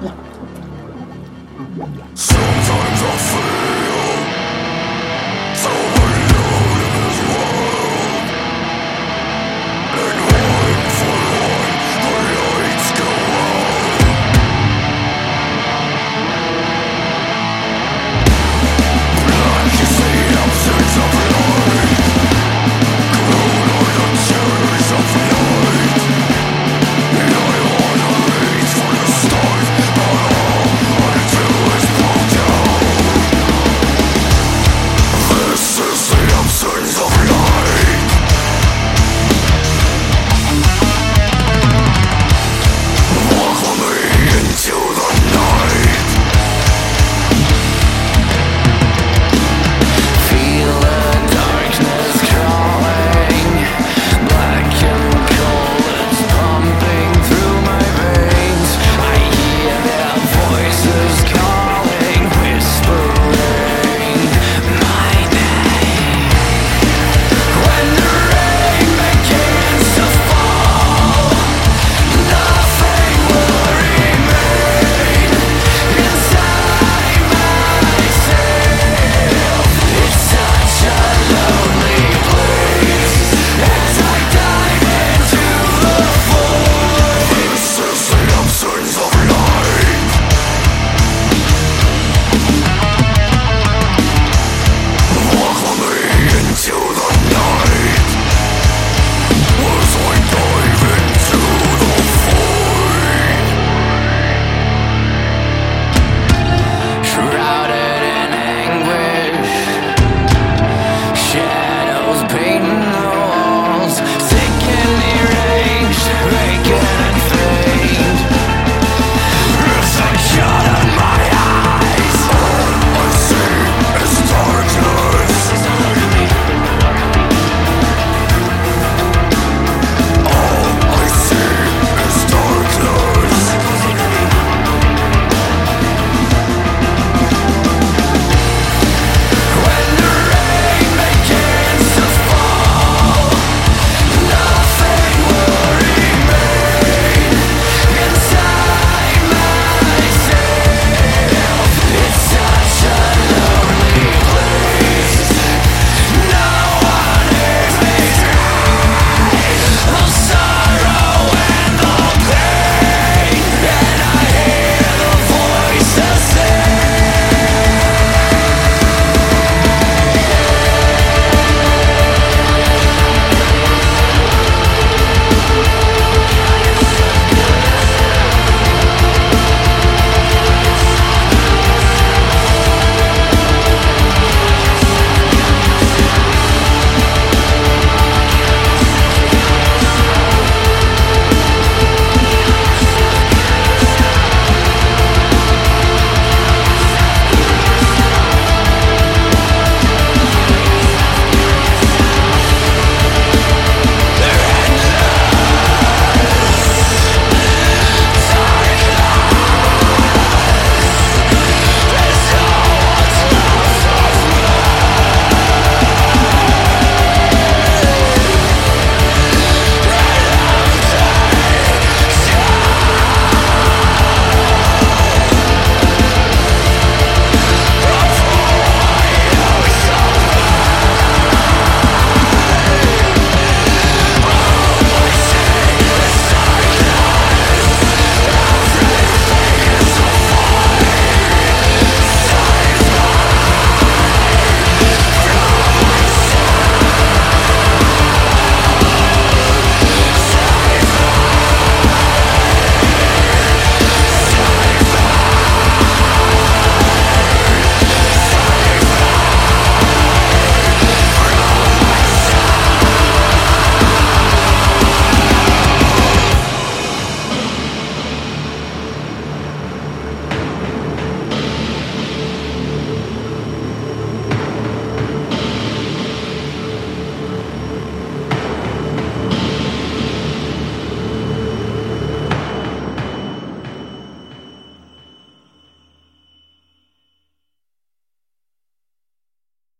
冷。